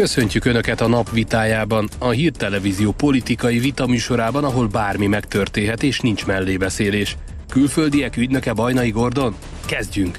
Köszöntjük Önöket a nap vitájában, a hírtelevízió politikai vitaműsorában, ahol bármi megtörténhet és nincs mellébeszélés. Külföldiek ügynöke Bajnai Gordon? Kezdjünk!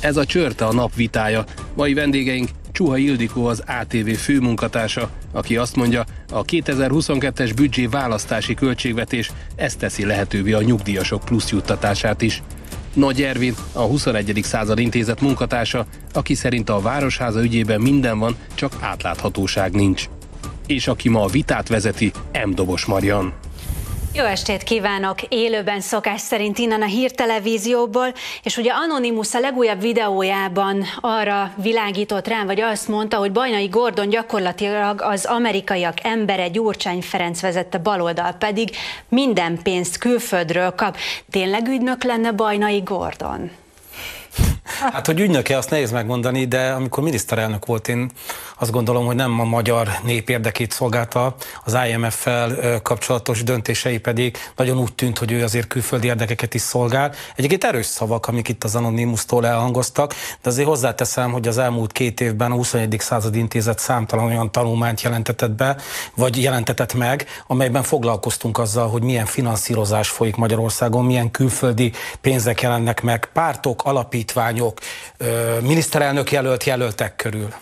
Ez a csörte a nap vitája. Mai vendégeink Csuha Ildikó az ATV főmunkatársa, aki azt mondja, a 2022-es büdzsé választási költségvetés ezt teszi lehetővé a nyugdíjasok plusz juttatását is. Nagy Ervin, a 21. század intézet munkatársa, aki szerint a Városháza ügyében minden van, csak átláthatóság nincs. És aki ma a vitát vezeti, M. Dobos Marian. Jó estét kívánok! Élőben szokás szerint innen a hírtelevízióból, és ugye Anonymous a legújabb videójában arra világított rám, vagy azt mondta, hogy Bajnai Gordon gyakorlatilag az amerikaiak embere Gyurcsány Ferenc vezette baloldal, pedig minden pénzt külföldről kap. Tényleg ügynök lenne Bajnai Gordon? Hát, hogy ügynöke, azt nehéz megmondani, de amikor miniszterelnök volt, én azt gondolom, hogy nem a magyar nép érdekét szolgálta, az IMF-fel kapcsolatos döntései pedig nagyon úgy tűnt, hogy ő azért külföldi érdekeket is szolgál. Egyébként erős szavak, amik itt az Anonymous-tól elhangoztak, de azért hozzáteszem, hogy az elmúlt két évben a 21. század intézet számtalan olyan tanulmányt jelentetett be, vagy jelentetett meg, amelyben foglalkoztunk azzal, hogy milyen finanszírozás folyik Magyarországon, milyen külföldi pénzek jelennek meg, pártok, alapítványok, miniszterelnök jelölt jelöltek körül.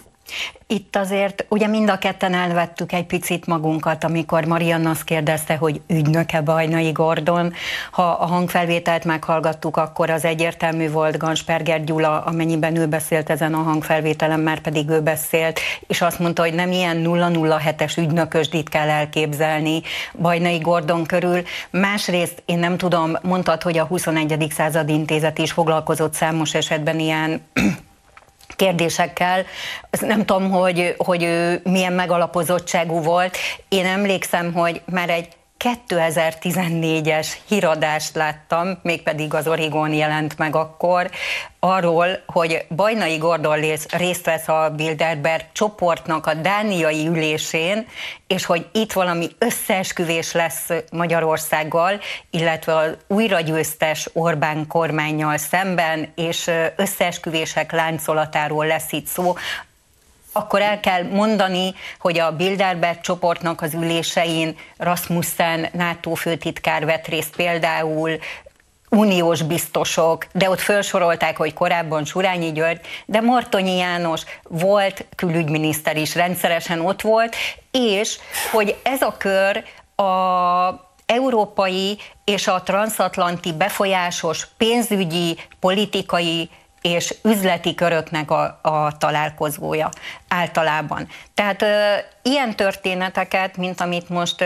Itt azért ugye mind a ketten elvettük egy picit magunkat, amikor Marianna azt kérdezte, hogy ügynöke Bajnai Gordon. Ha a hangfelvételt meghallgattuk, akkor az egyértelmű volt Gansperger Gyula, amennyiben ő beszélt ezen a hangfelvételen, már pedig ő beszélt, és azt mondta, hogy nem ilyen 007-es ügynökösdit kell elképzelni Bajnai Gordon körül. Másrészt én nem tudom, mondtad, hogy a 21. század intézet is foglalkozott számos esetben ilyen kérdésekkel. Nem tudom, hogy, hogy ő milyen megalapozottságú volt. Én emlékszem, hogy már egy 2014-es híradást láttam, mégpedig az Origon jelent meg akkor, arról, hogy Bajnai Gordon részt vesz a Bilderberg csoportnak a dániai ülésén, és hogy itt valami összeesküvés lesz Magyarországgal, illetve az újragyőztes Orbán kormányjal szemben, és összeesküvések láncolatáról lesz itt szó, akkor el kell mondani, hogy a Bilderberg csoportnak az ülésein Rasmussen NATO főtitkár vett részt például, uniós biztosok, de ott felsorolták, hogy korábban Surányi György, de Martonyi János volt külügyminiszter is, rendszeresen ott volt, és hogy ez a kör a európai és a transatlanti befolyásos pénzügyi, politikai és üzleti köröknek a, a találkozója általában. Tehát ilyen történeteket, mint amit most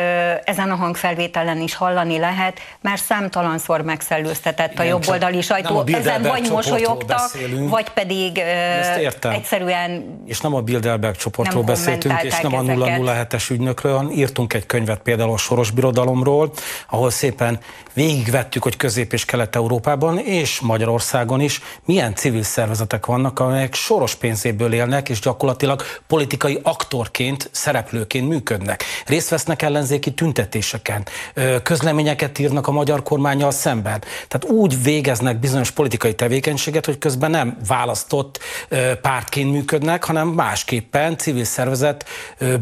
ezen a hangfelvételen is hallani lehet, már számtalanszor megszellőztetett Igen, a jobboldali sajtó. A ezen vagy mosolyogtak, beszélünk. vagy pedig ö, egyszerűen És nem a Bilderberg csoportról beszéltünk, és nem a 007-es ügynökről, hanem írtunk egy könyvet például a Soros Birodalomról, ahol szépen végigvettük, hogy Közép- és Kelet-Európában és Magyarországon is milyen civil szervezetek vannak, amelyek soros pénzéből élnek, és gyakorlatilag politikai aktorként, szereplőként működnek. Részt vesznek ellenzéki tüntetéseken, közleményeket írnak a magyar kormányjal szemben. Tehát úgy végeznek bizonyos politikai tevékenységet, hogy közben nem választott pártként működnek, hanem másképpen civil szervezet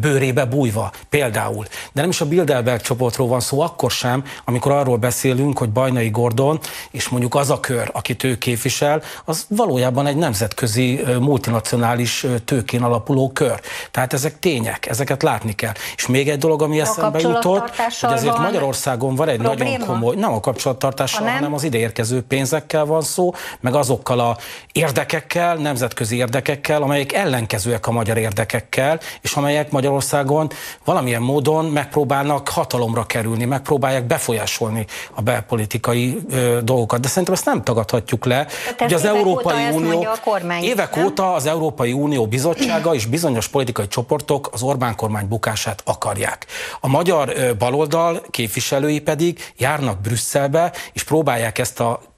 bőrébe bújva például. De nem is a Bilderberg csoportról van szó akkor sem, amikor arról beszélünk, hogy Bajnai Gordon és mondjuk az a kör, akit ő képvisel, az valójában egy nemzetközi multinacionális tőkén alapuló kör. Tehát ezek tények, ezeket látni kell. És még egy dolog, ami eszembe jutott, hogy azért Magyarországon van egy probléma? nagyon komoly, nem a kapcsolattartással, ha hanem az ideérkező pénzekkel van szó, meg azokkal a érdekekkel, nemzetközi érdekekkel, amelyek ellenkezőek a magyar érdekekkel, és amelyek Magyarországon valamilyen módon megpróbálnak hatalomra kerülni, megpróbálják befolyásolni a belpolitikai ö, dolgokat. De szerintem ezt nem tagadhatjuk le, hogy az Európai Unió évek óta az Európai Unió bizottsága és bizonyos politikai csoportok az Orbán kormány bukását akarják. A magyar baloldal képviselői pedig járnak Brüsszelbe, és próbálják ezt a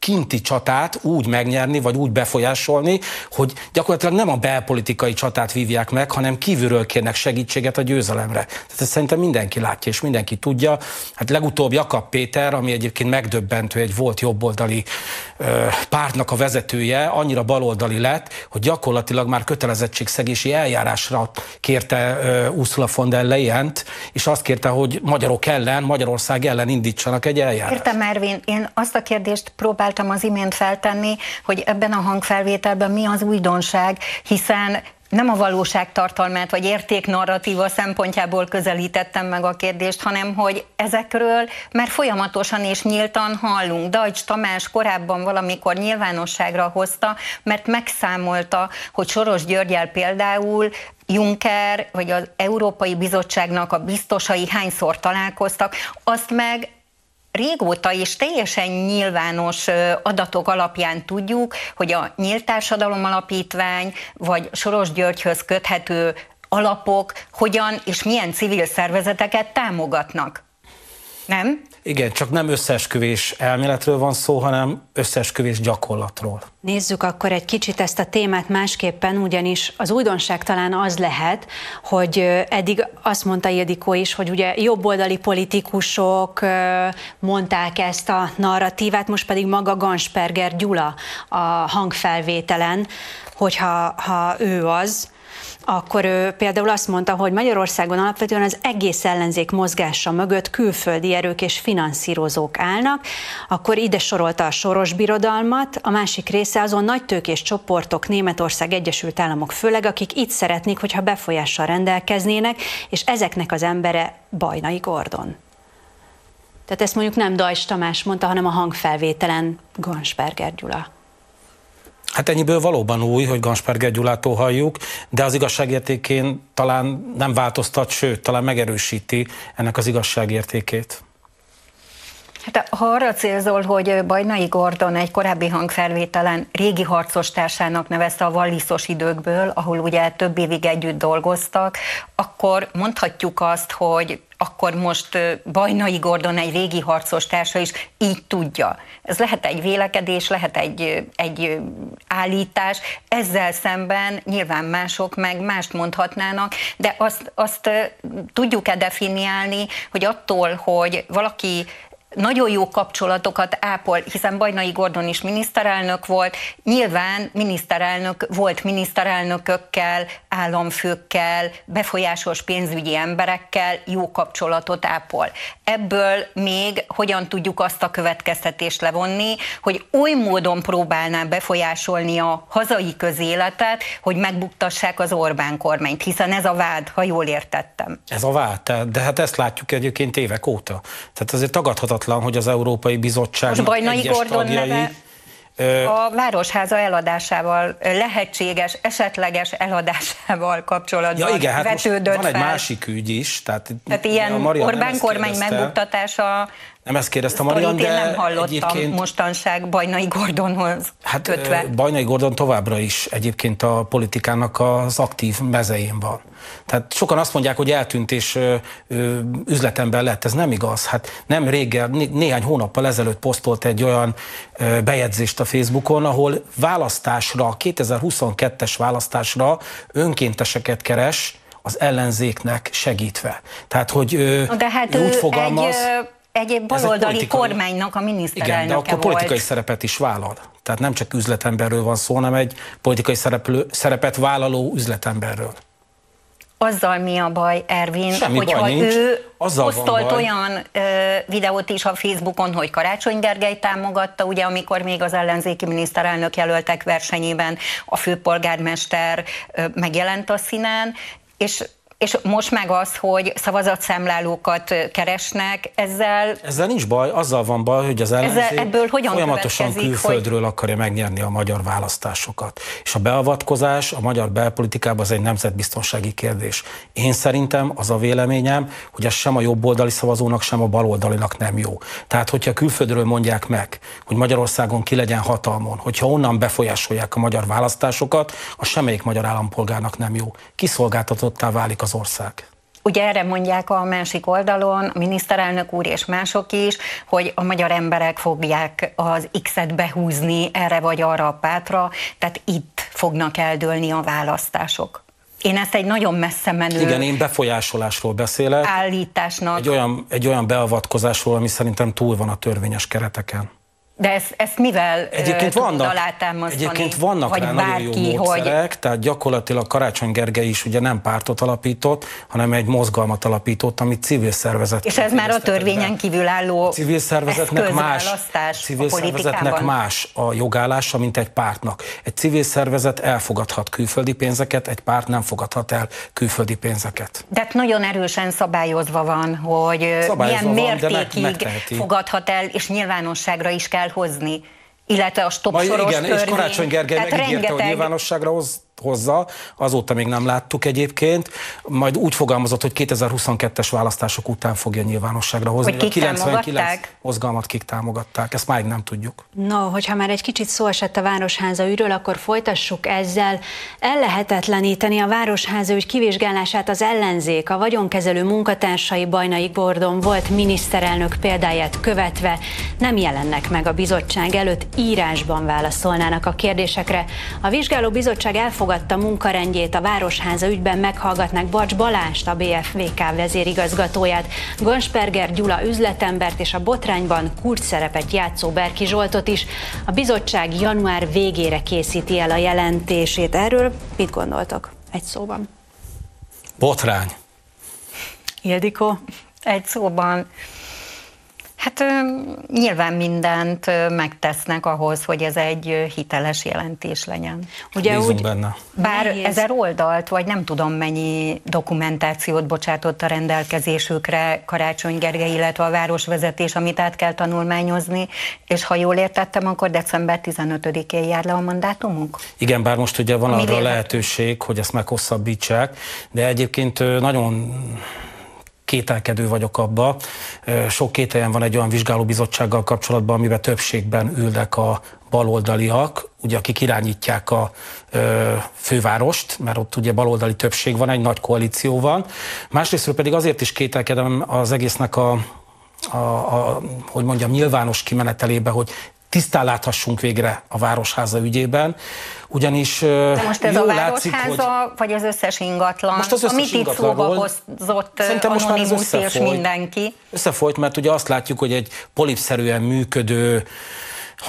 kinti csatát úgy megnyerni, vagy úgy befolyásolni, hogy gyakorlatilag nem a belpolitikai csatát vívják meg, hanem kívülről kérnek segítséget a győzelemre. Tehát ezt szerintem mindenki látja, és mindenki tudja. Hát legutóbb Jakab Péter, ami egyébként megdöbbentő, egy volt jobboldali ö, pártnak a vezetője, annyira baloldali lett, hogy gyakorlatilag már kötelezettségszegési eljárásra kérte ö, Ursula von der leyen és azt kérte, hogy magyarok ellen, Magyarország ellen indítsanak egy eljárást. Értem, Ervin, én azt a kérdést próbál próbáltam az imént feltenni, hogy ebben a hangfelvételben mi az újdonság, hiszen nem a valóság tartalmát vagy értéknarratíva szempontjából közelítettem meg a kérdést, hanem hogy ezekről már folyamatosan és nyíltan hallunk. Dajcs Tamás korábban valamikor nyilvánosságra hozta, mert megszámolta, hogy Soros Györgyel például Juncker vagy az Európai Bizottságnak a biztosai hányszor találkoztak, azt meg régóta és teljesen nyilvános adatok alapján tudjuk, hogy a Nyílt Társadalom Alapítvány vagy Soros Györgyhöz köthető alapok hogyan és milyen civil szervezeteket támogatnak. Nem? Igen, csak nem összeesküvés elméletről van szó, hanem összeesküvés gyakorlatról. Nézzük akkor egy kicsit ezt a témát másképpen, ugyanis az újdonság talán az lehet, hogy eddig azt mondta Ildikó is, hogy ugye jobboldali politikusok mondták ezt a narratívát, most pedig maga Gansperger Gyula a hangfelvételen, hogyha ha ő az, akkor ő például azt mondta, hogy Magyarországon alapvetően az egész ellenzék mozgása mögött külföldi erők és finanszírozók állnak, akkor ide sorolta a soros birodalmat, a másik része azon nagy tőkés csoportok, Németország, Egyesült Államok főleg, akik itt szeretnék, hogyha befolyással rendelkeznének, és ezeknek az embere Bajnai Gordon. Tehát ezt mondjuk nem Dajs Tamás mondta, hanem a hangfelvételen Gansberger Gyula. Hát ennyiből valóban új, hogy Gansperger Gyulától halljuk, de az igazságértékén talán nem változtat, sőt, talán megerősíti ennek az igazságértékét. Hát ha arra célzol, hogy Bajnai Gordon egy korábbi hangfelvételen régi harcos társának nevezte a Wallisos időkből, ahol ugye több évig együtt dolgoztak, akkor mondhatjuk azt, hogy akkor most Bajnai Gordon egy régi harcos társa is így tudja. Ez lehet egy vélekedés, lehet egy, egy állítás, ezzel szemben nyilván mások meg mást mondhatnának, de azt, azt tudjuk-e definiálni, hogy attól, hogy valaki nagyon jó kapcsolatokat ápol, hiszen Bajnai Gordon is miniszterelnök volt, nyilván miniszterelnök volt miniszterelnökökkel, államfőkkel, befolyásos pénzügyi emberekkel jó kapcsolatot ápol. Ebből még hogyan tudjuk azt a következtetést levonni, hogy oly módon próbálná befolyásolni a hazai közéletet, hogy megbuktassák az Orbán kormányt, hiszen ez a vád, ha jól értettem. Ez a vád, de hát ezt látjuk egyébként évek óta. Tehát azért tagadhatatlan elfogadhatatlan, hogy az Európai Bizottság Most Bajnai Gordon tagjai, neve a Városháza eladásával, lehetséges, esetleges eladásával kapcsolatban ja, igen, hát vetődött van egy másik ügy is. Tehát, tehát ilyen Orbán kormány megbuktatása nem ezt kérdeztem Marian, de nem hallottam egyébként... mostanság Bajnai Gordonhoz hát, kötve. Bajnai Gordon továbbra is egyébként a politikának az aktív mezején van. Tehát sokan azt mondják, hogy eltűnt és ö, ö, üzletember lett. Ez nem igaz. Hát nem régen, né- néhány hónappal ezelőtt posztolt egy olyan ö, bejegyzést a Facebookon, ahol választásra, 2022-es választásra önkénteseket keres az ellenzéknek segítve. Tehát, hogy ö, De hát úgy fogalmaz... Egy, egy baloldali politikai, kormánynak a miniszterelnöke Igen, de akkor volt. politikai szerepet is vállal. Tehát nem csak üzletemberről van szó, hanem egy politikai szereplő, szerepet vállaló üzletemberről. Azzal mi a baj, Ervin, Semmi hogyha baj nincs. ő Azzal posztolt olyan ö, videót is a Facebookon, hogy Karácsony Gergely támogatta, ugye amikor még az ellenzéki miniszterelnök jelöltek versenyében a főpolgármester ö, megjelent a színen, és és most meg az, hogy szavazatszámlálókat keresnek, ezzel... Ezzel nincs baj, azzal van baj, hogy az ellenzék ezzel, ebből hogyan folyamatosan külföldről hogy... akarja megnyerni a magyar választásokat. És a beavatkozás a magyar belpolitikában az egy nemzetbiztonsági kérdés. Én szerintem az a véleményem, hogy ez sem a jobboldali szavazónak, sem a baloldalinak nem jó. Tehát, hogyha külföldről mondják meg, hogy Magyarországon ki legyen hatalmon, hogyha onnan befolyásolják a magyar választásokat, az semmelyik magyar állampolgárnak nem jó. Kiszolgáltatottá válik az az ország. Ugye erre mondják a másik oldalon, a miniszterelnök úr és mások is, hogy a magyar emberek fogják az X-et behúzni erre vagy arra a pátra, tehát itt fognak eldőlni a választások. Én ezt egy nagyon messze menő... Igen, én befolyásolásról beszélek. Állításnak. Egy olyan, egy olyan beavatkozásról, ami szerintem túl van a törvényes kereteken. De ezt, ezt mivel egyébként vannak, Egyébként vannak vagy rá bárki, nagyon jó módszerek, hogy... tehát gyakorlatilag Karácsony Gergely is ugye nem pártot alapított, hanem egy mozgalmat alapított, amit civil szervezet. És ez már a törvényen kívül álló a civil szervezetnek más, civil a szervezetnek más a jogállása, mint egy pártnak. Egy civil szervezet elfogadhat külföldi pénzeket, egy párt nem fogadhat el külföldi pénzeket. De nagyon erősen szabályozva van, hogy szabályozva milyen van, mértékig fogadhat el, és nyilvánosságra is kell hozni, illetve a stop soros igen, törvény. és Karácsony Gergely megígérte, rengeteg... hogy nyilvánosságra hoz, hozza, azóta még nem láttuk egyébként, majd úgy fogalmazott, hogy 2022-es választások után fogja nyilvánosságra hozni. Hogy kik a 99 mozgalmat kik támogatták, ezt máig nem tudjuk. No, hogyha már egy kicsit szó esett a Városháza ügyről, akkor folytassuk ezzel. Ellehetetleníteni a Városháza ügy kivizsgálását az ellenzék, a vagyonkezelő munkatársai Bajnai Gordon volt miniszterelnök példáját követve nem jelennek meg a bizottság előtt, írásban válaszolnának a kérdésekre. A vizsgáló bizottság elfog elfogadta munkarendjét a Városháza ügyben meghallgatnák Bacs Balást, a BFVK vezérigazgatóját, Gonsperger Gyula üzletembert és a botrányban kulcs szerepet játszó Berki Zsoltot is. A bizottság január végére készíti el a jelentését. Erről mit gondoltok? Egy szóban. Botrány. Ildikó? Egy szóban Hát nyilván mindent megtesznek ahhoz, hogy ez egy hiteles jelentés legyen. Ugye Bízunk úgy, benne. Bár Nehéz. ezer oldalt, vagy nem tudom mennyi dokumentációt bocsátott a rendelkezésükre Karácsony Gergely, illetve a városvezetés, amit át kell tanulmányozni, és ha jól értettem, akkor december 15-én jár le a mandátumunk? Igen, bár most ugye van arra lehetőség, hogy ezt meghosszabbítsák, de egyébként nagyon kételkedő vagyok abba. Sok kételjen van egy olyan vizsgálóbizottsággal kapcsolatban, amiben többségben ülnek a baloldaliak, ugye akik irányítják a ö, fővárost, mert ott ugye baloldali többség van, egy nagy koalíció van. Másrészt pedig azért is kételkedem az egésznek a, a, a, hogy mondjam, nyilvános kimenetelébe, hogy tisztán láthassunk végre a Városháza ügyében, ugyanis De most ez a Városháza, látszik, hogy... vagy az összes ingatlan, most az összes amit itt szóba hozott Szerintem most már ez és mindenki? Összefolyt, mert ugye azt látjuk, hogy egy polipszerűen működő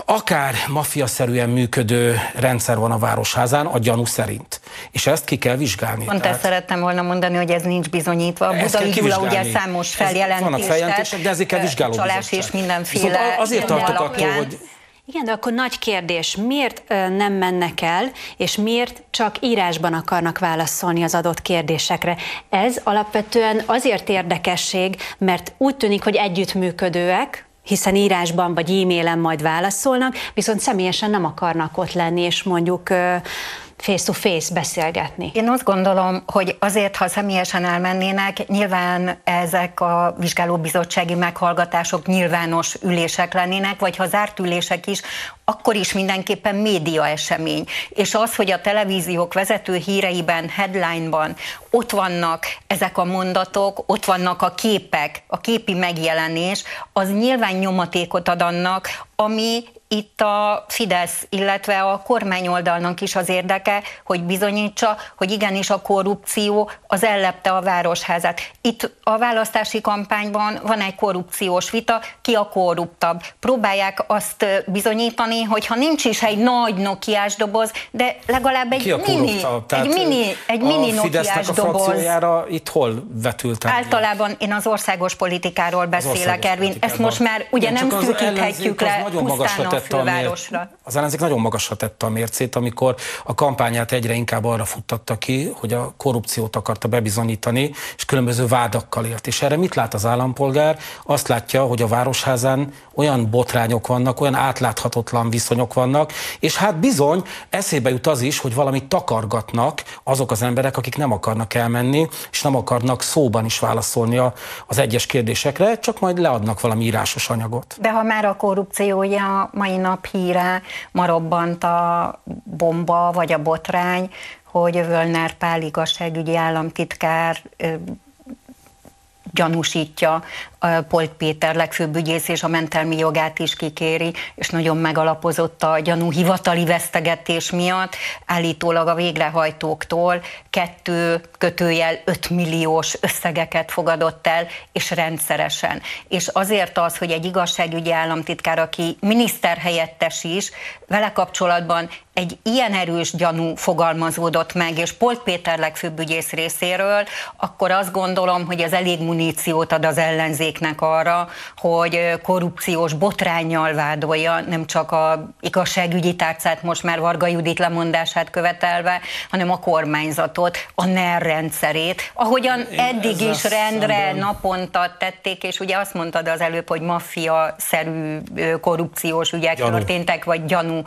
akár mafiaszerűen működő rendszer van a Városházán, a gyanú szerint. És ezt ki kell vizsgálni. Pont Tehát... ezt szerettem volna mondani, hogy ez nincs bizonyítva. A Budai Gyula ugye számos feljelentést, de ezért kell vizsgálni. Csalás és mindenféle Viszont azért tartok attól, hogy igen, de akkor nagy kérdés, miért nem mennek el, és miért csak írásban akarnak válaszolni az adott kérdésekre? Ez alapvetően azért érdekesség, mert úgy tűnik, hogy együttműködőek, hiszen írásban vagy e-mailen majd válaszolnak, viszont személyesen nem akarnak ott lenni, és mondjuk face-to-face beszélgetni? Én azt gondolom, hogy azért, ha személyesen elmennének, nyilván ezek a vizsgálóbizottsági meghallgatások nyilvános ülések lennének, vagy ha zárt ülések is, akkor is mindenképpen média esemény. És az, hogy a televíziók vezető híreiben, headline-ban ott vannak ezek a mondatok, ott vannak a képek, a képi megjelenés, az nyilván nyomatékot ad annak, ami itt a Fidesz, illetve a kormányoldalnak is az érdeke, hogy bizonyítsa, hogy igenis a korrupció az ellepte a városházát. Itt a választási kampányban van egy korrupciós vita, ki a korruptabb. Próbálják azt bizonyítani, hogy ha nincs is egy nagy nokiás doboz, de legalább egy mini, egy mini, egy mini nokiás a doboz. itt hol vetült Általában én az országos politikáról beszélek, Ervin. Ezt most már ugye nem szűkíthetjük le pusztán fővárosra. Mér, az ellenzék nagyon magasra tette a mércét, amikor a kampányát egyre inkább arra futtatta ki, hogy a korrupciót akarta bebizonyítani, és különböző vádakkal élt. És erre mit lát az állampolgár? Azt látja, hogy a városházán olyan botrányok vannak, olyan átláthatatlan viszonyok vannak, és hát bizony eszébe jut az is, hogy valamit takargatnak azok az emberek, akik nem akarnak elmenni, és nem akarnak szóban is válaszolni az egyes kérdésekre, csak majd leadnak valami írásos anyagot. De ha már a korrupciója mai nap híre, ma robbant a bomba vagy a botrány, hogy Völner Pál igazságügyi államtitkár gyanúsítja Polt Péter legfőbb ügyész, és a mentelmi jogát is kikéri, és nagyon megalapozott a gyanú hivatali vesztegetés miatt, állítólag a végrehajtóktól kettő kötőjel 5 milliós összegeket fogadott el, és rendszeresen. És azért az, hogy egy igazságügyi államtitkár, aki miniszterhelyettes is, vele kapcsolatban egy ilyen erős gyanú fogalmazódott meg, és Polt Péter legfőbb ügyész részéről, akkor azt gondolom, hogy ez elég muníciót ad az ellenzéknek arra, hogy korrupciós botrányjal vádolja, nem csak a igazságügyi tárcát most már Varga Judit lemondását követelve, hanem a kormányzatot, a NER rendszerét, ahogyan Én eddig is rendre szemben... naponta tették, és ugye azt mondtad az előbb, hogy maffia-szerű korrupciós ügyek gyanú. történtek, vagy gyanú,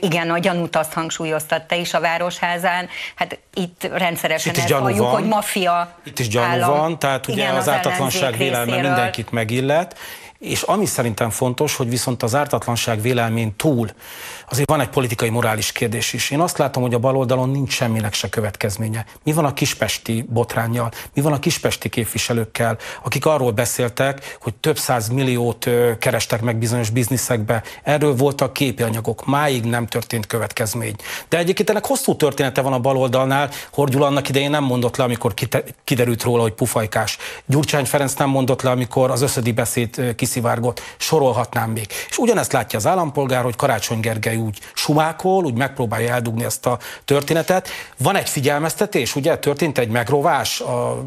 igen, a gyanú gyanút azt hangsúlyoztat te is a Városházán, hát itt rendszeresen ezt halljuk, van. hogy maffia Itt is gyanú állam. van, tehát ugye Igen, az, az ártatlanság vélelme mindenkit megillet, és ami szerintem fontos, hogy viszont az ártatlanság vélelmén túl azért van egy politikai morális kérdés is. Én azt látom, hogy a baloldalon nincs semminek se következménye. Mi van a kispesti botránnyal? Mi van a kispesti képviselőkkel, akik arról beszéltek, hogy több száz milliót kerestek meg bizonyos bizniszekbe. Erről voltak képi anyagok. Máig nem történt következmény. De egyébként ennek hosszú története van a baloldalnál. Horgyul annak idején nem mondott le, amikor kiderült róla, hogy pufajkás. Gyurcsány Ferenc nem mondott le, amikor az összödi beszéd kiszivárgott. Sorolhatnám még. És ugyanezt látja az állampolgár, hogy Karácsony Gergely úgy sumákol, úgy megpróbálja eldugni ezt a történetet. Van egy figyelmeztetés, ugye történt egy megrovás a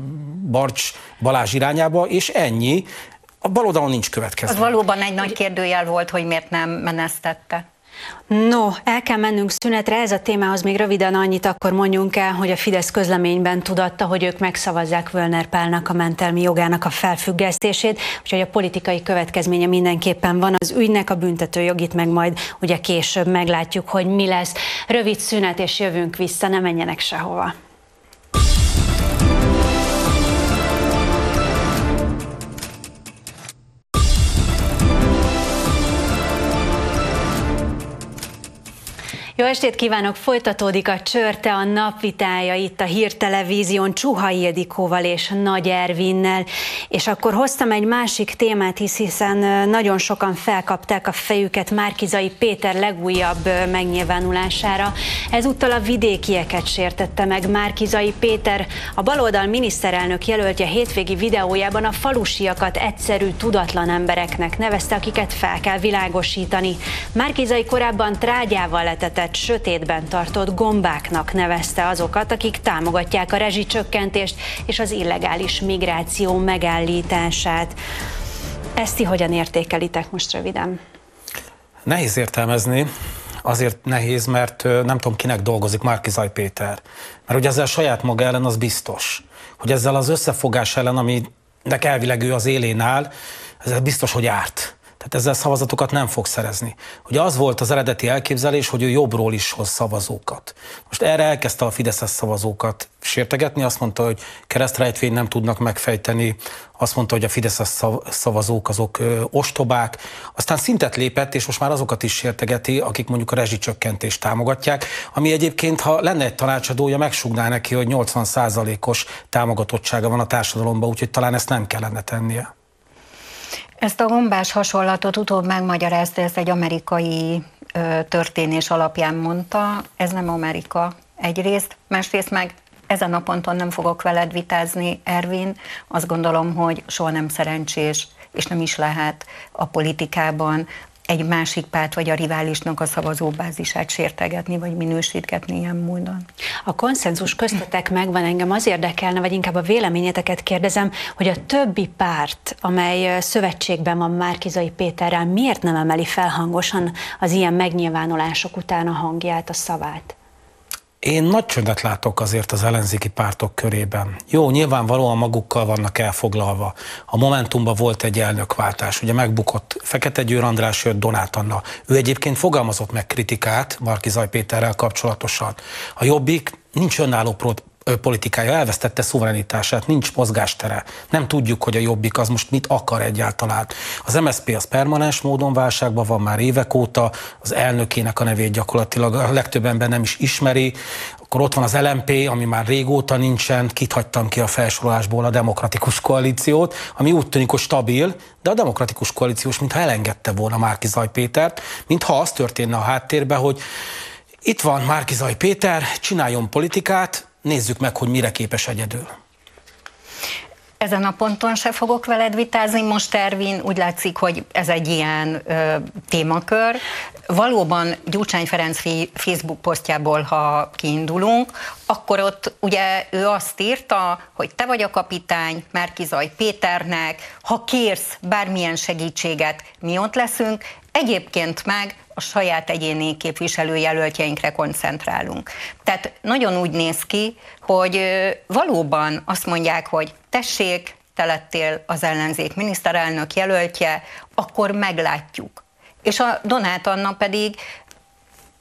Barcs Balázs irányába, és ennyi. A baloldalon nincs következő. Az valóban egy nagy kérdőjel volt, hogy miért nem menesztette. No, el kell mennünk szünetre, ez a témához még röviden annyit akkor mondjunk el, hogy a Fidesz közleményben tudatta, hogy ők megszavazzák Völner Pálnak a mentelmi jogának a felfüggesztését, úgyhogy a politikai következménye mindenképpen van az ügynek, a büntető jogit meg majd ugye később meglátjuk, hogy mi lesz. Rövid szünet és jövünk vissza, ne menjenek sehova. Jó estét kívánok! Folytatódik a Csörte a napvitája itt a Hírtelevízión Csuha Ildikóval és Nagy Ervinnel. És akkor hoztam egy másik témát is, hiszen nagyon sokan felkapták a fejüket Márkizai Péter legújabb megnyilvánulására. Ezúttal a vidékieket sértette meg Márkizai Péter. A baloldal miniszterelnök jelöltje hétvégi videójában a falusiakat egyszerű, tudatlan embereknek nevezte, akiket fel kell világosítani. Márkizai korábban trágyával letette úgynevezett sötétben tartott gombáknak nevezte azokat, akik támogatják a rezsicsökkentést és az illegális migráció megállítását. Ezt ti hogyan értékelitek most röviden? Nehéz értelmezni, azért nehéz, mert nem tudom, kinek dolgozik Márkizaj Péter. Mert ugye ezzel saját maga ellen az biztos, hogy ezzel az összefogás ellen, aminek elvileg ő az élén áll, ezzel biztos, hogy árt. Tehát ezzel szavazatokat nem fog szerezni. Ugye az volt az eredeti elképzelés, hogy ő jobbról is hoz szavazókat. Most erre elkezdte a Fideszes szavazókat sértegetni, azt mondta, hogy keresztrejtvény nem tudnak megfejteni, azt mondta, hogy a Fideszes szavazók azok ö, ostobák, aztán szintet lépett, és most már azokat is sértegeti, akik mondjuk a rezsicsökkentést támogatják, ami egyébként, ha lenne egy tanácsadója, megsugná neki, hogy 80%-os támogatottsága van a társadalomban, úgyhogy talán ezt nem kellene tennie. Ezt a gombás hasonlatot utóbb megmagyarázta, ezt egy amerikai ö, történés alapján mondta. Ez nem Amerika egyrészt, másrészt meg ezen a ponton nem fogok veled vitázni, Ervin. Azt gondolom, hogy soha nem szerencsés, és nem is lehet a politikában egy másik párt vagy a riválisnak a szavazóbázisát sértegetni, vagy minősítgetni ilyen módon. A konszenzus köztetek megvan, engem az érdekelne, vagy inkább a véleményeteket kérdezem, hogy a többi párt, amely szövetségben van Márkizai Péterrel, miért nem emeli fel hangosan az ilyen megnyilvánulások után a hangját, a szavát? Én nagy csöndet látok azért az ellenzéki pártok körében. Jó, nyilvánvalóan magukkal vannak elfoglalva. A Momentumban volt egy elnökváltás, ugye megbukott Fekete Győr András, jött Donát Anna. Ő egyébként fogalmazott meg kritikát Zaj Péterrel kapcsolatosan. A Jobbik nincs önálló politikája elvesztette szuverenitását, nincs mozgástere. Nem tudjuk, hogy a Jobbik az most mit akar egyáltalán. Az MSZP az permanens módon válságban van már évek óta, az elnökének a nevét gyakorlatilag a legtöbb ember nem is ismeri, akkor ott van az LMP, ami már régóta nincsen, kit hagytam ki a felsorolásból a demokratikus koalíciót, ami úgy tűnik, hogy stabil, de a demokratikus koalíciós mintha elengedte volna Márki Zaj Pétert, mintha az történne a háttérben, hogy itt van Márki Zaj Péter, csináljon politikát, nézzük meg, hogy mire képes egyedül. Ezen a ponton se fogok veled vitázni most, Ervin. Úgy látszik, hogy ez egy ilyen ö, témakör. Valóban Gyurcsány Ferenc Facebook posztjából, ha kiindulunk, akkor ott ugye ő azt írta, hogy te vagy a kapitány Márkizaj Péternek, ha kérsz bármilyen segítséget, mi ott leszünk, egyébként meg a saját egyéni képviselőjelöltjeinkre koncentrálunk. Tehát nagyon úgy néz ki, hogy valóban azt mondják, hogy tessék, te lettél az ellenzék miniszterelnök jelöltje, akkor meglátjuk. És a Donát Anna pedig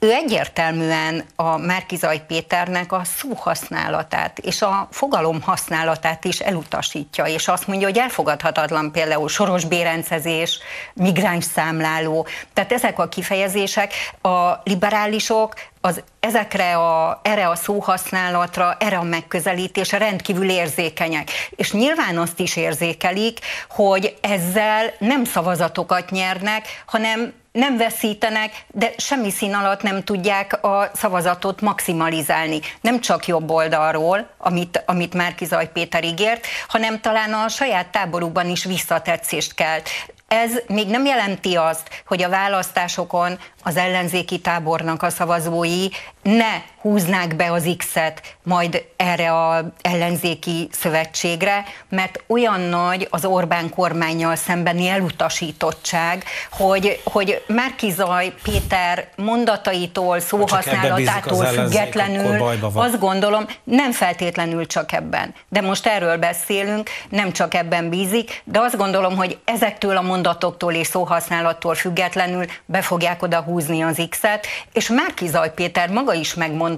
ő egyértelműen a Márkizaj Péternek a szóhasználatát és a fogalom használatát is elutasítja, és azt mondja, hogy elfogadhatatlan például soros bérencezés, migráns számláló, tehát ezek a kifejezések a liberálisok az ezekre a, erre a szóhasználatra, erre a megközelítésre rendkívül érzékenyek. És nyilván azt is érzékelik, hogy ezzel nem szavazatokat nyernek, hanem nem veszítenek, de semmi szín alatt nem tudják a szavazatot maximalizálni. Nem csak jobb oldalról, amit, amit Márkizaj Péter ígért, hanem talán a saját táborukban is visszatetszést kelt. Ez még nem jelenti azt, hogy a választásokon az ellenzéki tábornak a szavazói ne húznák be az X-et majd erre a ellenzéki szövetségre, mert olyan nagy az Orbán kormányjal szembeni elutasítottság, hogy, hogy Márkizaj Péter mondataitól, szóhasználatától függetlenül azt gondolom, nem feltétlenül csak ebben. De most erről beszélünk, nem csak ebben bízik, de azt gondolom, hogy ezektől a mondatoktól és szóhasználattól függetlenül be fogják oda húzni az X-et, és Márkizaj Péter maga is megmondta,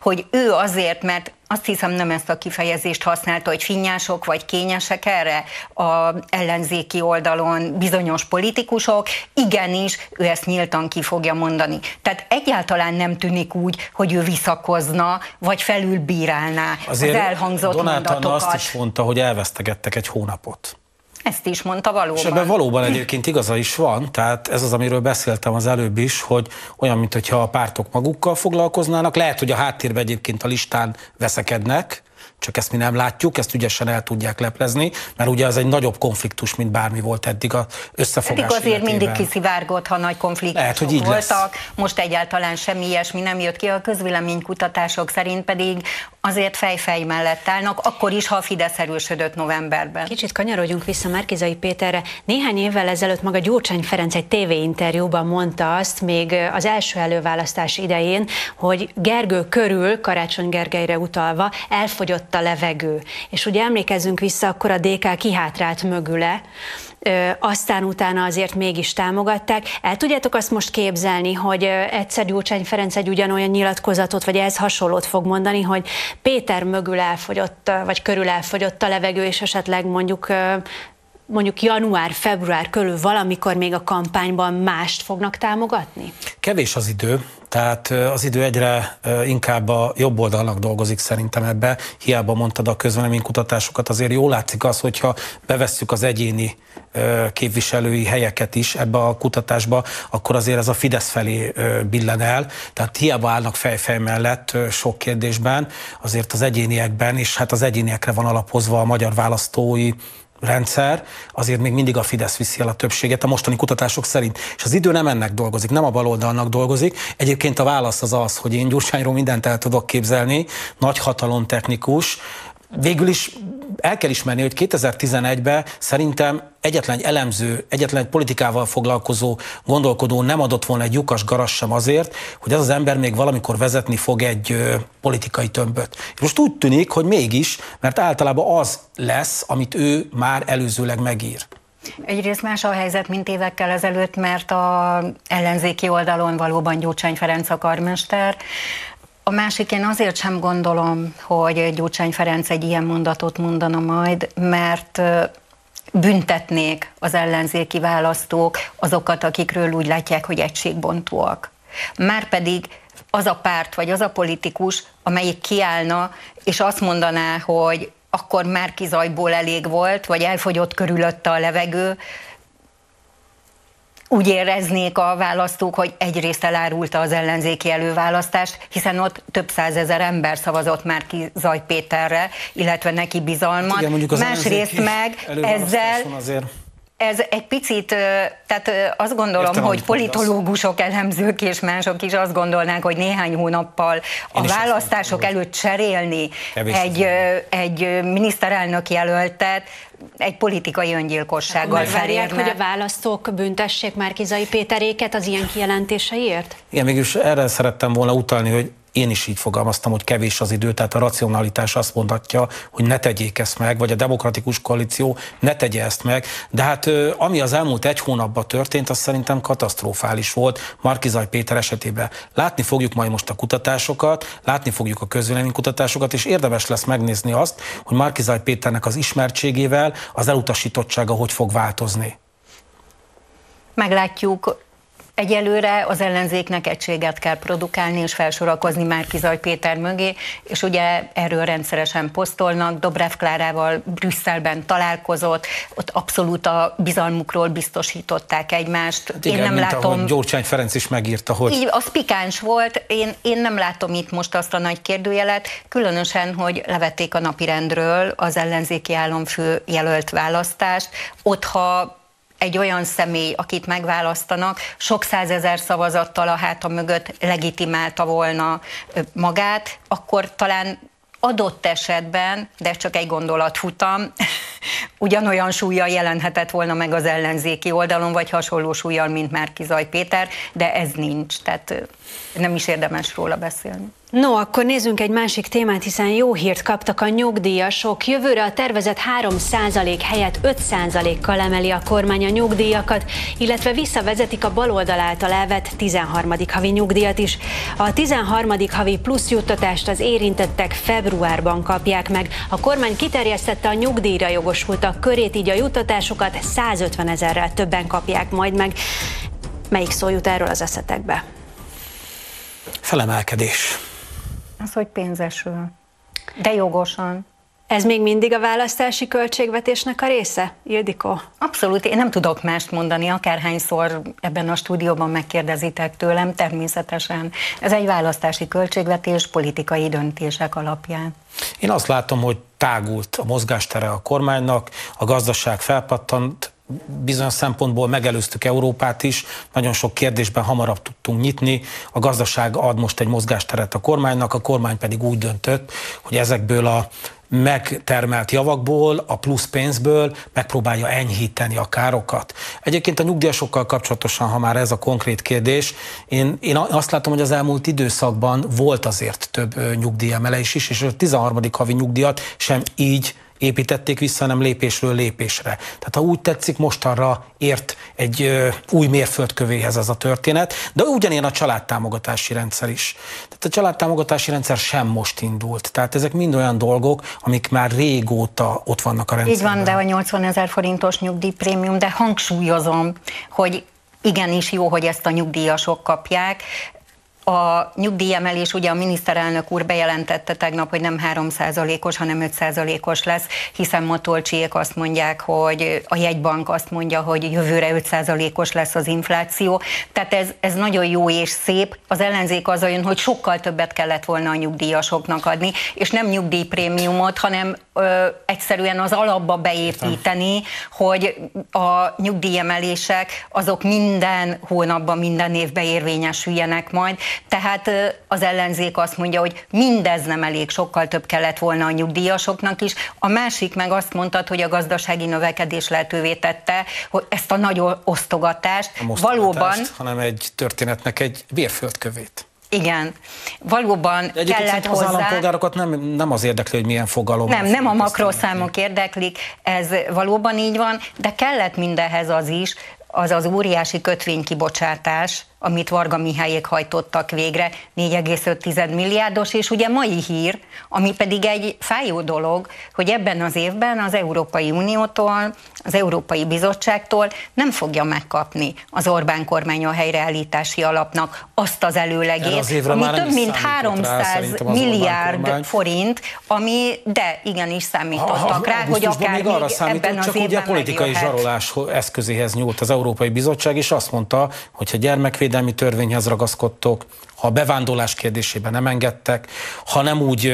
hogy ő azért, mert azt hiszem nem ezt a kifejezést használta, hogy finnyások vagy kényesek erre a ellenzéki oldalon bizonyos politikusok, igenis, ő ezt nyíltan ki fogja mondani. Tehát egyáltalán nem tűnik úgy, hogy ő visszakozna, vagy felülbírálná Azért az elhangzott Donát mondatokat. azt is mondta, hogy elvesztegettek egy hónapot. Ezt is mondta valóban. És ebben valóban egyébként igaza is van, tehát ez az, amiről beszéltem az előbb is, hogy olyan, mintha a pártok magukkal foglalkoznának, lehet, hogy a háttérben egyébként a listán veszekednek, csak ezt mi nem látjuk, ezt ügyesen el tudják leplezni, mert ugye az egy nagyobb konfliktus, mint bármi volt eddig a összefogás Eddig azért életében. mindig kiszivárgott, ha nagy konfliktusok Lehet, hogy így voltak, lesz. most egyáltalán semmi ilyesmi nem jött ki, a közvéleménykutatások szerint pedig azért fejfej mellett állnak, akkor is, ha a Fidesz erősödött novemberben. Kicsit kanyarodjunk vissza Márkizai Péterre. Néhány évvel ezelőtt maga Gyurcsány Ferenc egy tévéinterjúban mondta azt, még az első előválasztás idején, hogy Gergő körül, Karácsony Gergelyre utalva, elfogyott a levegő. És ugye emlékezzünk vissza, akkor a DK kihátrált mögüle, aztán utána azért mégis támogatták. El tudjátok azt most képzelni, hogy egyszer Gyurcsány Ferenc egy ugyanolyan nyilatkozatot, vagy ez hasonlót fog mondani, hogy Péter mögül elfogyott, vagy körül elfogyott a levegő, és esetleg mondjuk mondjuk január-február körül valamikor még a kampányban mást fognak támogatni? Kevés az idő, tehát az idő egyre inkább a jobb oldalnak dolgozik szerintem ebbe. Hiába mondtad a közvéleménykutatásokat, azért jól látszik az, hogyha bevesszük az egyéni képviselői helyeket is ebbe a kutatásba, akkor azért ez a Fidesz felé billen el. Tehát hiába állnak fejfej mellett sok kérdésben, azért az egyéniekben, és hát az egyéniekre van alapozva a magyar választói rendszer, azért még mindig a Fidesz viszi el a többséget a mostani kutatások szerint. És az idő nem ennek dolgozik, nem a baloldalnak dolgozik. Egyébként a válasz az az, hogy én Gyurcsányról mindent el tudok képzelni, nagy hatalomtechnikus, végül is el kell ismerni, hogy 2011-ben szerintem egyetlen egy elemző, egyetlen egy politikával foglalkozó gondolkodó nem adott volna egy lyukas garas sem azért, hogy ez az ember még valamikor vezetni fog egy ö, politikai tömböt. Most úgy tűnik, hogy mégis, mert általában az lesz, amit ő már előzőleg megír. Egyrészt más a helyzet, mint évekkel ezelőtt, mert a ellenzéki oldalon valóban Gyurcsány Ferenc a karmester, a másik, én azért sem gondolom, hogy Gyurcsány Ferenc egy ilyen mondatot mondana majd, mert büntetnék az ellenzéki választók azokat, akikről úgy látják, hogy egységbontóak. Márpedig az a párt, vagy az a politikus, amelyik kiállna, és azt mondaná, hogy akkor már kizajból elég volt, vagy elfogyott körülötte a levegő, úgy éreznék a választók, hogy egyrészt elárulta az ellenzéki előválasztást, hiszen ott több százezer ember szavazott már ki Zaj Péterre, illetve neki bizalmat. Igen, Másrészt meg ezzel azért ez egy picit, tehát azt gondolom, Értem, hogy politológusok, elemzők és mások is azt gondolnák, hogy néhány hónappal a választások előtt cserélni egy, egy miniszterelnök jelöltet, egy politikai öngyilkossággal felérne. hogy a választók büntessék Márkizai Péteréket az ilyen kijelentéseiért? Igen, mégis erre szerettem volna utalni, hogy én is így fogalmaztam, hogy kevés az idő, tehát a racionalitás azt mondatja, hogy ne tegyék ezt meg, vagy a demokratikus koalíció ne tegye ezt meg. De hát ami az elmúlt egy hónapban történt, az szerintem katasztrofális volt Markizaj Péter esetében. Látni fogjuk majd most a kutatásokat, látni fogjuk a közvéleménykutatásokat, és érdemes lesz megnézni azt, hogy Markizaj Péternek az ismertségével az elutasítottsága hogy fog változni. Meglátjuk, Egyelőre az ellenzéknek egységet kell produkálni és felsorakozni már Kizaj Péter mögé, és ugye erről rendszeresen posztolnak. Dobrev Klárával Brüsszelben találkozott, ott abszolút a bizalmukról biztosították egymást. Hát igen, én nem mint látom. Gyurcsány Ferenc is megírta, hogy. Így, az pikáns volt. Én, én nem látom itt most azt a nagy kérdőjelet, különösen, hogy levették a napirendről az ellenzéki államfő jelölt választást. Ott, ha egy olyan személy, akit megválasztanak, sok százezer szavazattal a háta mögött legitimálta volna magát, akkor talán adott esetben, de csak egy gondolat futam, ugyanolyan súlya jelenhetett volna meg az ellenzéki oldalon, vagy hasonló súlyjal, mint Márkizaj Péter, de ez nincs, tehát nem is érdemes róla beszélni. No, akkor nézzünk egy másik témát, hiszen jó hírt kaptak a nyugdíjasok. Jövőre a tervezett 3% helyett 5%-kal emeli a kormány a nyugdíjakat, illetve visszavezetik a baloldal által elvett 13. havi nyugdíjat is. A 13. havi plusz juttatást az érintettek februárban kapják meg. A kormány kiterjesztette a nyugdíjra jogosultak körét, így a juttatásokat 150 ezerrel többen kapják majd meg. Melyik szó jut erről az eszetekbe? Felemelkedés. Az, hogy pénzesül. De jogosan. Ez még mindig a választási költségvetésnek a része, Ildikó? Abszolút, én nem tudok mást mondani, akárhányszor ebben a stúdióban megkérdezitek tőlem, természetesen. Ez egy választási költségvetés politikai döntések alapján. Én azt látom, hogy tágult a mozgástere a kormánynak, a gazdaság felpattant, bizonyos szempontból megelőztük Európát is, nagyon sok kérdésben hamarabb tudtunk nyitni, a gazdaság ad most egy mozgásteret a kormánynak, a kormány pedig úgy döntött, hogy ezekből a megtermelt javakból, a plusz pénzből megpróbálja enyhíteni a károkat. Egyébként a nyugdíjasokkal kapcsolatosan, ha már ez a konkrét kérdés, én, én azt látom, hogy az elmúlt időszakban volt azért több nyugdíjemelés is, és a 13. havi nyugdíjat sem így építették vissza, hanem lépésről lépésre. Tehát ha úgy tetszik, mostanra ért egy ö, új mérföldkövéhez ez a történet, de ugyanilyen a családtámogatási rendszer is. Tehát a családtámogatási rendszer sem most indult. Tehát ezek mind olyan dolgok, amik már régóta ott vannak a rendszerben. Így van, de a 80 ezer forintos nyugdíjprémium, de hangsúlyozom, hogy igenis jó, hogy ezt a nyugdíjasok kapják. A nyugdíjemelés, ugye a miniszterelnök úr bejelentette tegnap, hogy nem 3%-os, hanem 5%-os lesz, hiszen Matolcsiék azt mondják, hogy a jegybank azt mondja, hogy jövőre 5%-os lesz az infláció. Tehát ez, ez nagyon jó és szép. Az ellenzék az olyan, hogy sokkal többet kellett volna a nyugdíjasoknak adni, és nem nyugdíjprémiumot, hanem ö, egyszerűen az alapba beépíteni, hogy a nyugdíjemelések azok minden hónapban, minden évben érvényesüljenek majd. Tehát az ellenzék azt mondja, hogy mindez nem elég, sokkal több kellett volna a nyugdíjasoknak is. A másik meg azt mondtad, hogy a gazdasági növekedés lehetővé tette, hogy ezt a nagy osztogatást, osztogatást valóban... hanem egy történetnek egy vérföldkövét. Igen, valóban De kellett hozzá... az állampolgárokat nem, nem az érdekli, hogy milyen fogalom. Nem, nem a makroszámok érdeklik, ez valóban így van, de kellett mindenhez az is, az az óriási kötvénykibocsátás, amit Varga Mihályék hajtottak végre, 4,5 milliárdos, és ugye mai hír, ami pedig egy fájó dolog, hogy ebben az évben az Európai Uniótól, az Európai Bizottságtól nem fogja megkapni az Orbán kormány a helyreállítási alapnak azt az előlegét, az ami több mint 300 rá, milliárd forint, ami de igenis számítottak ha, ha, rá, hogy akár még arra ebben az csak ugye a politikai zsarolás eszközéhez nyúlt az Európai Bizottság, és azt mondta, hogy ha gyermekvédelmi törvényhez ragaszkodtok, ha a bevándorlás kérdésében nem engedtek, ha nem úgy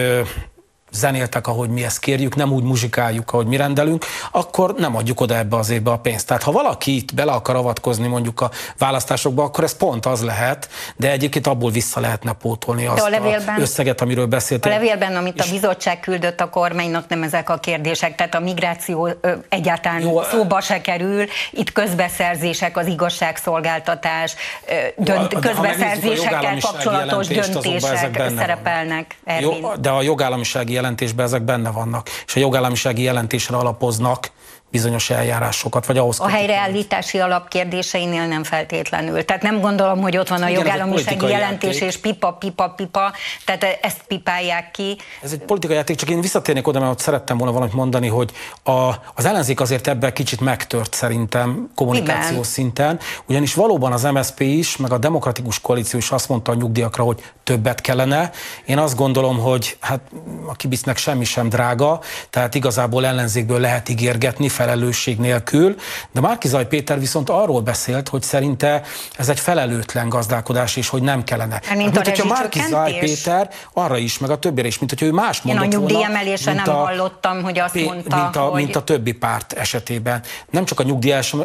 zenéltek, ahogy mi ezt kérjük, nem úgy muzsikáljuk, ahogy mi rendelünk, akkor nem adjuk oda ebbe az évbe a pénzt. Tehát ha valaki itt bele akar avatkozni mondjuk a választásokba, akkor ez pont az lehet, de egyébként abból vissza lehetne pótolni azt a levélben, összeget, amiről beszéltél. A levélben, amit a bizottság küldött a kormánynak, nem ezek a kérdések, tehát a migráció egyáltalán jó, szóba se kerül, itt közbeszerzések, az igazságszolgáltatás, dönt, közbeszerzésekkel kapcsolatos döntések szerepelnek. Jó, de a jogállamisági jelentésben ezek benne vannak, és a jogállamisági jelentésre alapoznak bizonyos eljárásokat, vagy ahhoz... A helyreállítási alapkérdéseinél nem feltétlenül. Tehát nem gondolom, hogy ott van a Igen, jogállamisági jelentés, játék. és pipa, pipa, pipa, tehát ezt pipálják ki. Ez egy politikai játék, csak én visszatérnék oda, mert ott szerettem volna valamit mondani, hogy a, az ellenzék azért ebben kicsit megtört szerintem kommunikációs Igen. szinten, ugyanis valóban az MSZP is, meg a demokratikus koalíció is azt mondta a nyugdíjakra, hogy többet kellene. Én azt gondolom, hogy hát a kibisznek semmi sem drága, tehát igazából ellenzékből lehet ígérgetni, felelősség nélkül, de Márkizaj Péter viszont arról beszélt, hogy szerinte ez egy felelőtlen gazdálkodás, és hogy nem kellene. Hát, mint, mint hogyha Márkizaj Péter arra is, meg a többire is, mint hogyha ő más mondott Én a nyugdíjemelésre nem a, hallottam, hogy azt mondta, mint a, hogy... mint a többi párt esetében. Nem csak a nyugdíjas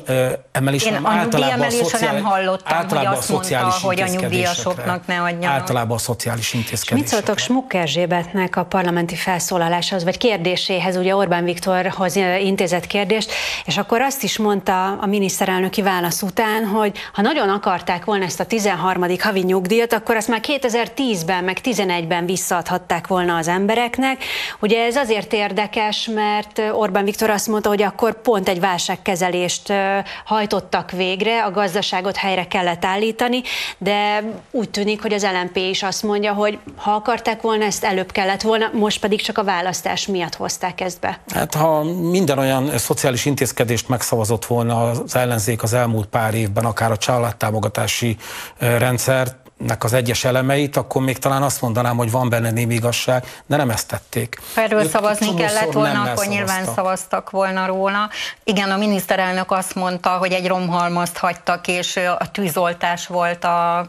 emelés, hanem a általában a, szociál, nem hallottam, általában hogy azt a szociális mondta, hogy a nyugdíjasoknak ne adjanak. Általában a szociális intézkedésekre. Mit szóltok Smuk Erzsébetnek a parlamenti felszólaláshoz, vagy kérdéséhez, ugye Orbán Viktorhoz intézett kérdés, kérdést, és akkor azt is mondta a miniszterelnöki válasz után, hogy ha nagyon akarták volna ezt a 13. havi nyugdíjat, akkor azt már 2010-ben, meg 11-ben visszaadhatták volna az embereknek. Ugye ez azért érdekes, mert Orbán Viktor azt mondta, hogy akkor pont egy válságkezelést hajtottak végre, a gazdaságot helyre kellett állítani, de úgy tűnik, hogy az LMP is azt mondja, hogy ha akarták volna, ezt előbb kellett volna, most pedig csak a választás miatt hozták ezt be. Hát ha minden olyan szociális intézkedést megszavazott volna az ellenzék az elmúlt pár évben, akár a családtámogatási rendszert, nek az egyes elemeit, akkor még talán azt mondanám, hogy van benne némi igazság, de nem ezt tették. Ha erről ők szavazni kellett volna, akkor nyilván szavaztak volna róla. Igen, a miniszterelnök azt mondta, hogy egy romhalmazt hagytak, és a tűzoltás volt a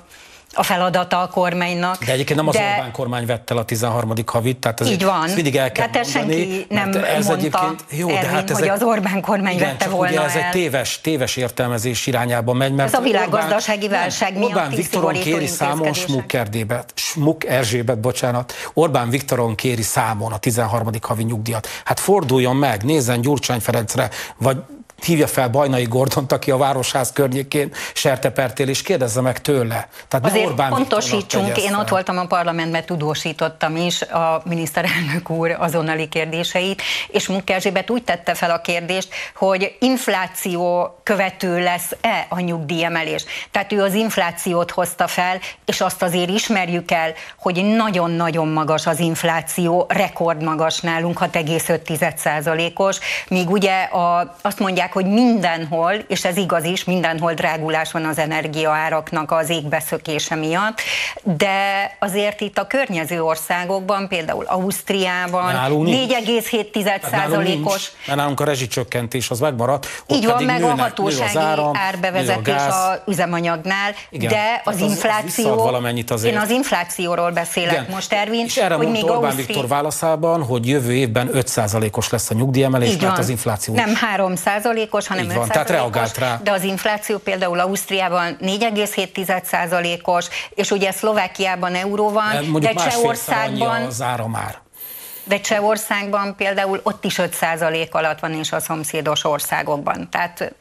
a feladata a kormánynak. De egyébként nem az de... Orbán kormány vett el a 13. havit, tehát ez így van. Ezt mindig el kell hát mondani, senki nem ez mondta jó, Ervin, de hát ezek, hogy az Orbán kormány igen, vette volna ugye ez el. egy téves, téves értelmezés irányába megy, mert ez a világgazdasági válság miatt Orbán Viktoron kéri számon Smuk Erdébet, Smuk Erzsébet, bocsánat, Orbán Viktoron kéri számon a 13. havi nyugdíjat. Hát forduljon meg, nézzen Gyurcsány Ferencre, vagy hívja fel Bajnai Gordont, aki a Városház környékén sertepertél, és kérdezze meg tőle. Tehát Azért Orbán pontosítsunk, én ott voltam a parlamentben, tudósítottam is a miniszterelnök úr azonnali kérdéseit, és Munke Erzsébet úgy tette fel a kérdést, hogy infláció követő lesz-e a nyugdíjemelés. Tehát ő az inflációt hozta fel, és azt azért ismerjük el, hogy nagyon-nagyon magas az infláció, rekordmagas nálunk, 6,5%-os, míg ugye a, azt mondják, mondják, hogy mindenhol, és ez igaz is, mindenhol drágulás van az energiaáraknak az égbeszökése miatt, de azért itt a környező országokban, például Ausztriában 4,7%-os. Mert nálunk a rezsicsökkentés az megmaradt. Így van, meg nőnek, a hatósági nő az áram, árbevezetés a, a üzemanyagnál, Igen, de az, az infláció, valamennyit azért. én az inflációról beszélek Igen. most, Ervin, és erre hogy még Orbán Ausztri... Viktor válaszában, hogy jövő évben 5%-os lesz a nyugdíjemelés, mert az infláció. Nem 3 százalékos, hanem Így van, 5 tehát reagált rá. De az infláció például Ausztriában 4,7 os és ugye Szlovákiában euró van, de, de Csehországban... az ára már. De Csehországban például ott is 5% alatt van, és a szomszédos országokban. Tehát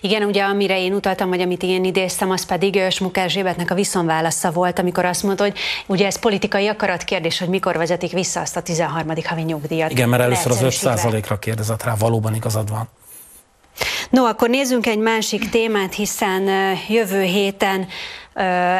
igen, ugye amire én utaltam, vagy amit én idéztem, az pedig Smuk Erzsébetnek a viszonválasza volt, amikor azt mondta, hogy ugye ez politikai akarat kérdés, hogy mikor vezetik vissza azt a 13. havi nyugdíjat. Igen, mert először az 5%-ra kérdezett rá, valóban igazad van. No, akkor nézzünk egy másik témát, hiszen jövő héten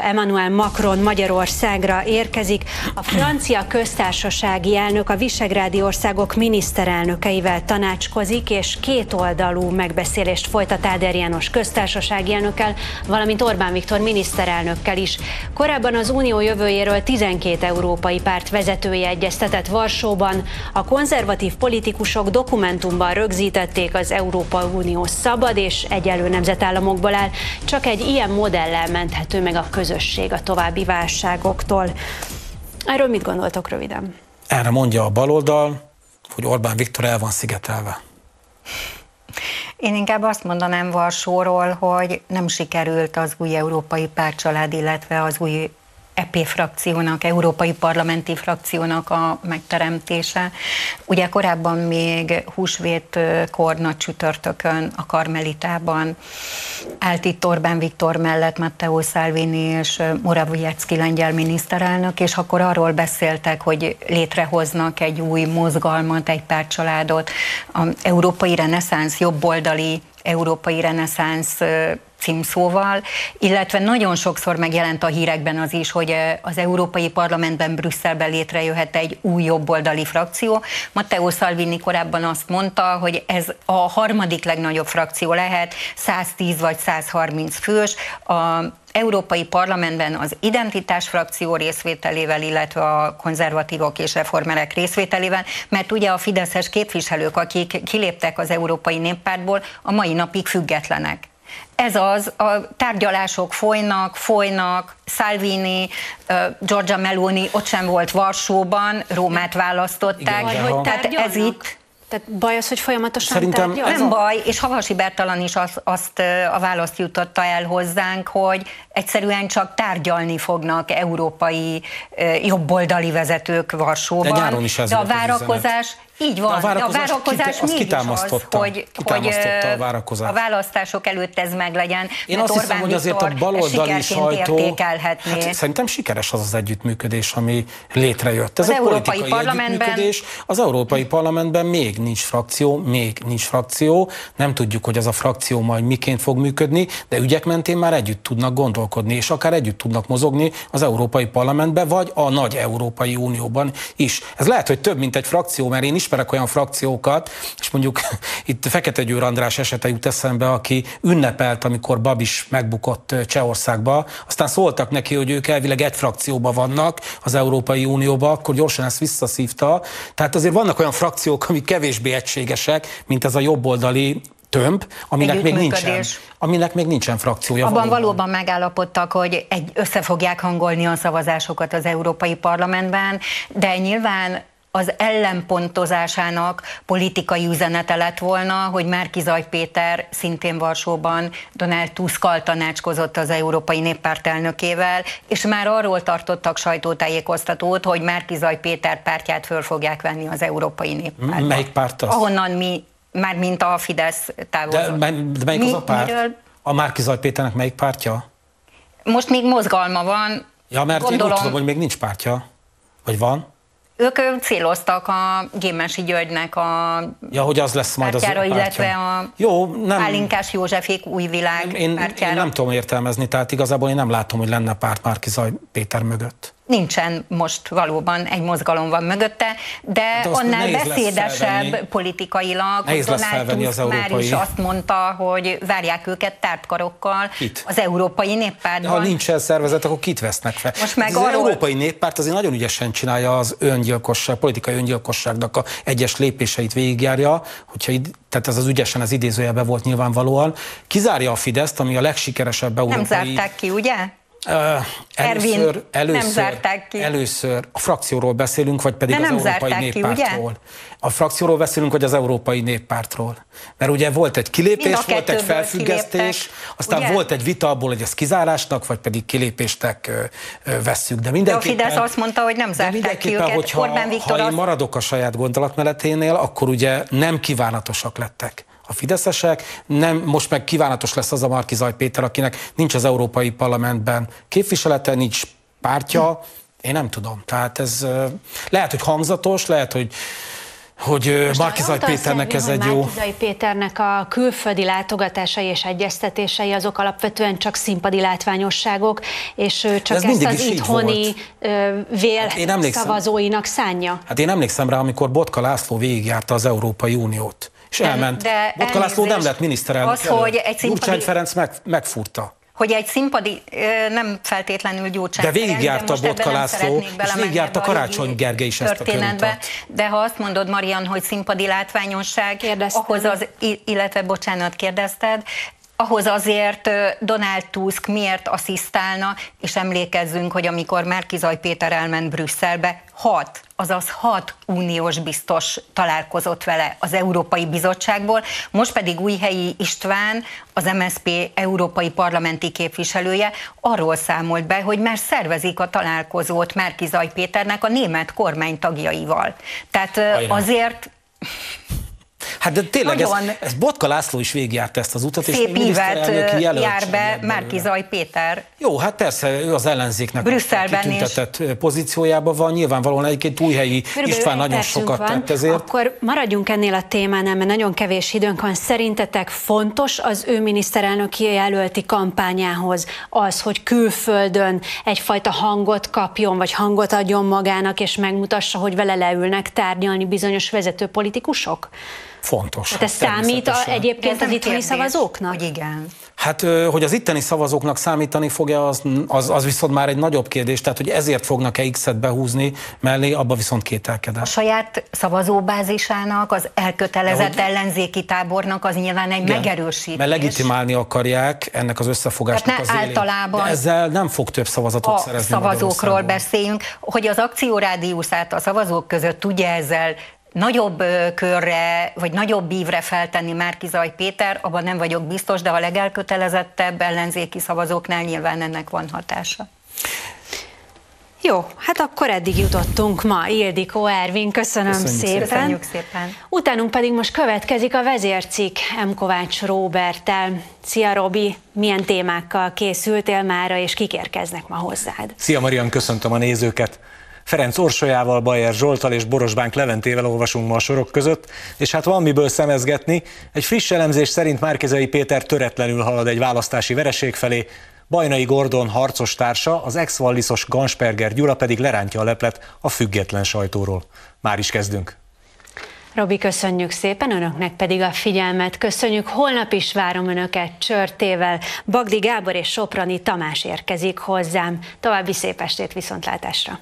Emmanuel Macron Magyarországra érkezik. A francia köztársasági elnök a visegrádi országok miniszterelnökeivel tanácskozik, és kétoldalú megbeszélést folytat Áder János köztársasági elnökkel, valamint Orbán Viktor miniszterelnökkel is. Korábban az unió jövőjéről 12 európai párt vezetője egyeztetett Varsóban. A konzervatív politikusok dokumentumban rögzítették az Európa Unió szabad és egyelő nemzetállamokból áll. Csak egy ilyen modellel menthető meg a közösség a további válságoktól. Erről mit gondoltok röviden? Erre mondja a baloldal, hogy Orbán Viktor el van szigetelve. Én inkább azt mondanám Varsóról, hogy nem sikerült az új európai pártcsalád, illetve az új EP frakciónak, Európai Parlamenti frakciónak a megteremtése. Ugye korábban még húsvétkor nagy csütörtökön a Karmelitában állt itt Orbán Viktor mellett Matteo Salvini és Morawiecki lengyel miniszterelnök, és akkor arról beszéltek, hogy létrehoznak egy új mozgalmat, egy pártcsaládot, a Európai Reneszánsz jobboldali európai reneszánsz címszóval, illetve nagyon sokszor megjelent a hírekben az is, hogy az Európai Parlamentben Brüsszelben létrejöhet egy új jobboldali frakció. Matteo Salvini korábban azt mondta, hogy ez a harmadik legnagyobb frakció lehet, 110 vagy 130 fős. A Európai Parlamentben az identitás frakció részvételével, illetve a konzervatívok és reformerek részvételével, mert ugye a fideszes képviselők, akik kiléptek az Európai Néppártból, a mai napig függetlenek. Ez az, a tárgyalások folynak, folynak, Salvini, Giorgia Meloni ott sem volt Varsóban, Rómát választották, Igen, hogy tehát ez itt tehát baj az, hogy folyamatosan Szerintem tárgyal? Nem baj, és Havasi Bertalan is azt, azt a választ jutotta el hozzánk, hogy egyszerűen csak tárgyalni fognak európai jobboldali vezetők Varsóban. De, nyáron is ez de a várakozás így van, a várakozás, de a várakozás kit, mégis az, hogy, hogy a, várakozás. a választások előtt ez meglegyen. Én azt hiszem, hogy azért a baloldali sajtó, hát szerintem sikeres az az együttműködés, ami létrejött. Ez az egy Európai Parlamentben Az Európai Parlamentben még nincs frakció, még nincs frakció, nem tudjuk, hogy az a frakció majd miként fog működni, de ügyek mentén már együtt tudnak gondolkodni, és akár együtt tudnak mozogni az Európai Parlamentben, vagy a nagy Európai Unióban is. Ez lehet, hogy több, mint egy frakció, mert én is ismerek olyan frakciókat, és mondjuk itt Fekete Győr András esete jut eszembe, aki ünnepelt, amikor Babis megbukott Csehországba, aztán szóltak neki, hogy ők elvileg egy frakcióban vannak az Európai Unióba, akkor gyorsan ezt visszaszívta. Tehát azért vannak olyan frakciók, amik kevésbé egységesek, mint ez a jobboldali tömb, aminek még nincsen, aminek még nincsen frakciója. Abban valóban. valóban megállapodtak, hogy egy, össze fogják hangolni a szavazásokat az Európai Parlamentben, de nyilván az ellenpontozásának politikai üzenete lett volna, hogy Márki Zaj Péter szintén Varsóban Donald Tuskkal tanácskozott az Európai Néppárt elnökével, és már arról tartottak sajtótájékoztatót, hogy Márki Zaj Péter pártját föl fogják venni az Európai Néppárt. Melyik párt az? Ahonnan mi, már mint a Fidesz távozott. De, de melyik mi, az a párt? Miről? A Márki Zaj Péternek melyik pártja? Most még mozgalma van. Ja, mert Gondolom, én úgy tudom, hogy még nincs pártja. Vagy van? Ők céloztak a Gémesi Györgynek a Ja, hogy az lesz majd pártjára, az illetve a Jó, nem, Pálinkás Józsefék új világ én, pártjára. Én nem tudom értelmezni, tehát igazából én nem látom, hogy lenne párt Márki Zaj Péter mögött nincsen most valóban egy mozgalom van mögötte, de, de annál beszédesebb politikailag, nehéz Donald Tusk az már is azt mondta, hogy várják őket tártkarokkal az Európai Néppártban. Ha nincs szervezet, akkor kit vesznek fel? Most meg az arról... Európai Néppárt azért nagyon ügyesen csinálja az öngyilkosság, politikai öngyilkosságnak a egyes lépéseit végigjárja, hogyha id- tehát ez az ügyesen az idézőjelben volt nyilvánvalóan, kizárja a Fideszt, ami a legsikeresebb európai... Nem zárták ki, ugye? Először, először, nem zárták ki. Először a frakcióról beszélünk, vagy pedig De az Európai Néppártról. Ki, a frakcióról beszélünk, vagy az Európai Néppártról. Mert ugye volt egy kilépés, volt egy felfüggesztés, kiléptek, aztán ugye? volt egy vita abból, hogy ez kizárásnak, vagy pedig kilépéstek vesszük. De mindenképpen... De a Fidesz azt mondta, hogy nem zárták ki őket. Hogyha, Orbán Viktor ha én maradok a saját gondolatmeneténél, akkor ugye nem kívánatosak lettek a fideszesek, nem, most meg kívánatos lesz az a Marki Zaj Péter, akinek nincs az Európai Parlamentben képviselete, nincs pártja, én nem tudom. Tehát ez lehet, hogy hangzatos, lehet, hogy hogy Markizaj Péternek ez egy jó... Markizaj Péternek a külföldi látogatásai és egyeztetései azok alapvetően csak színpadi látványosságok, és csak ez ezt az itthoni vél hát szavazóinak szánja. Hát én emlékszem rá, amikor Botka László végigjárta az Európai Uniót, és elment. De Botka László nem lett miniszterelnök az, előtt. hogy egy színpadi... Ferenc meg, megfurta hogy egy színpadi nem feltétlenül Gyurcsány De végigjárta a Botka László, és végigjárta Karácsony Gergely is ezt a történetbe. De ha azt mondod, Marian, hogy színpadi látványosság, ahhoz az, illetve bocsánat, kérdezted, ahhoz azért Donald Tusk miért asszisztálna, és emlékezzünk, hogy amikor Márkizaj Péter elment Brüsszelbe, hat, azaz hat uniós biztos találkozott vele az Európai Bizottságból, most pedig Újhelyi István, az MSP európai parlamenti képviselője arról számolt be, hogy már szervezik a találkozót Márkizaj Péternek a német kormány tagjaival. Tehát Aján. azért Hát de tényleg, Nagyon ez, ez Botka László is végigjárta ezt az utat, Szép és évet jár be Márki Zaj Péter. Jó, hát persze, ő az ellenzéknek Brüsszelben a kitüntetett is. pozíciójában van, nyilvánvalóan egyébként újhelyi Körülbelül István nagyon sokat van. tett ezért. Akkor maradjunk ennél a témánál, mert nagyon kevés időnk van. Szerintetek fontos az ő miniszterelnöki jelölti kampányához az, hogy külföldön egyfajta hangot kapjon, vagy hangot adjon magának, és megmutassa, hogy vele leülnek tárgyalni bizonyos vezető politikusok? Fontos. Hát ez számít a, egyébként az itteni szavazóknak? Hogy igen. Hát, hogy az itteni szavazóknak számítani fogja, az, az, az viszont már egy nagyobb kérdés, tehát hogy ezért fognak-e X-et behúzni mellé, abba viszont kételkedek. A saját szavazóbázisának, az elkötelezett hogy... ellenzéki tábornak az nyilván egy Igen, megerősítés. Mert legitimálni akarják ennek az összefogásnak az általában de ezzel nem fog több szavazatot a szerezni. szavazókról beszéljünk, hogy az akciórádiuszát a szavazók között tudja ezzel nagyobb körre, vagy nagyobb ívre feltenni Márkizaj Péter, abban nem vagyok biztos, de a legelkötelezettebb ellenzéki szavazóknál nyilván ennek van hatása. Jó, hát akkor eddig jutottunk ma. Ildikó Ervin, köszönöm Köszönjük szépen. Köszönjük szépen. Utánunk pedig most következik a vezércikk M. Kovács Róbertel. Szia Robi, milyen témákkal készültél mára, és kik érkeznek ma hozzád? Szia Marian, köszöntöm a nézőket. Ferenc Orsolyával, Bajer Zsoltal és Borosbánk Leventével olvasunk ma a sorok között, és hát van miből szemezgetni. Egy friss elemzés szerint Márkezei Péter töretlenül halad egy választási vereség felé, Bajnai Gordon harcos társa, az ex-valliszos Gansperger Gyula pedig lerántja a leplet a független sajtóról. Már is kezdünk. Robi, köszönjük szépen, önöknek pedig a figyelmet. Köszönjük, holnap is várom önöket csörtével. Bagdi Gábor és Soprani Tamás érkezik hozzám. További szép estét viszontlátásra!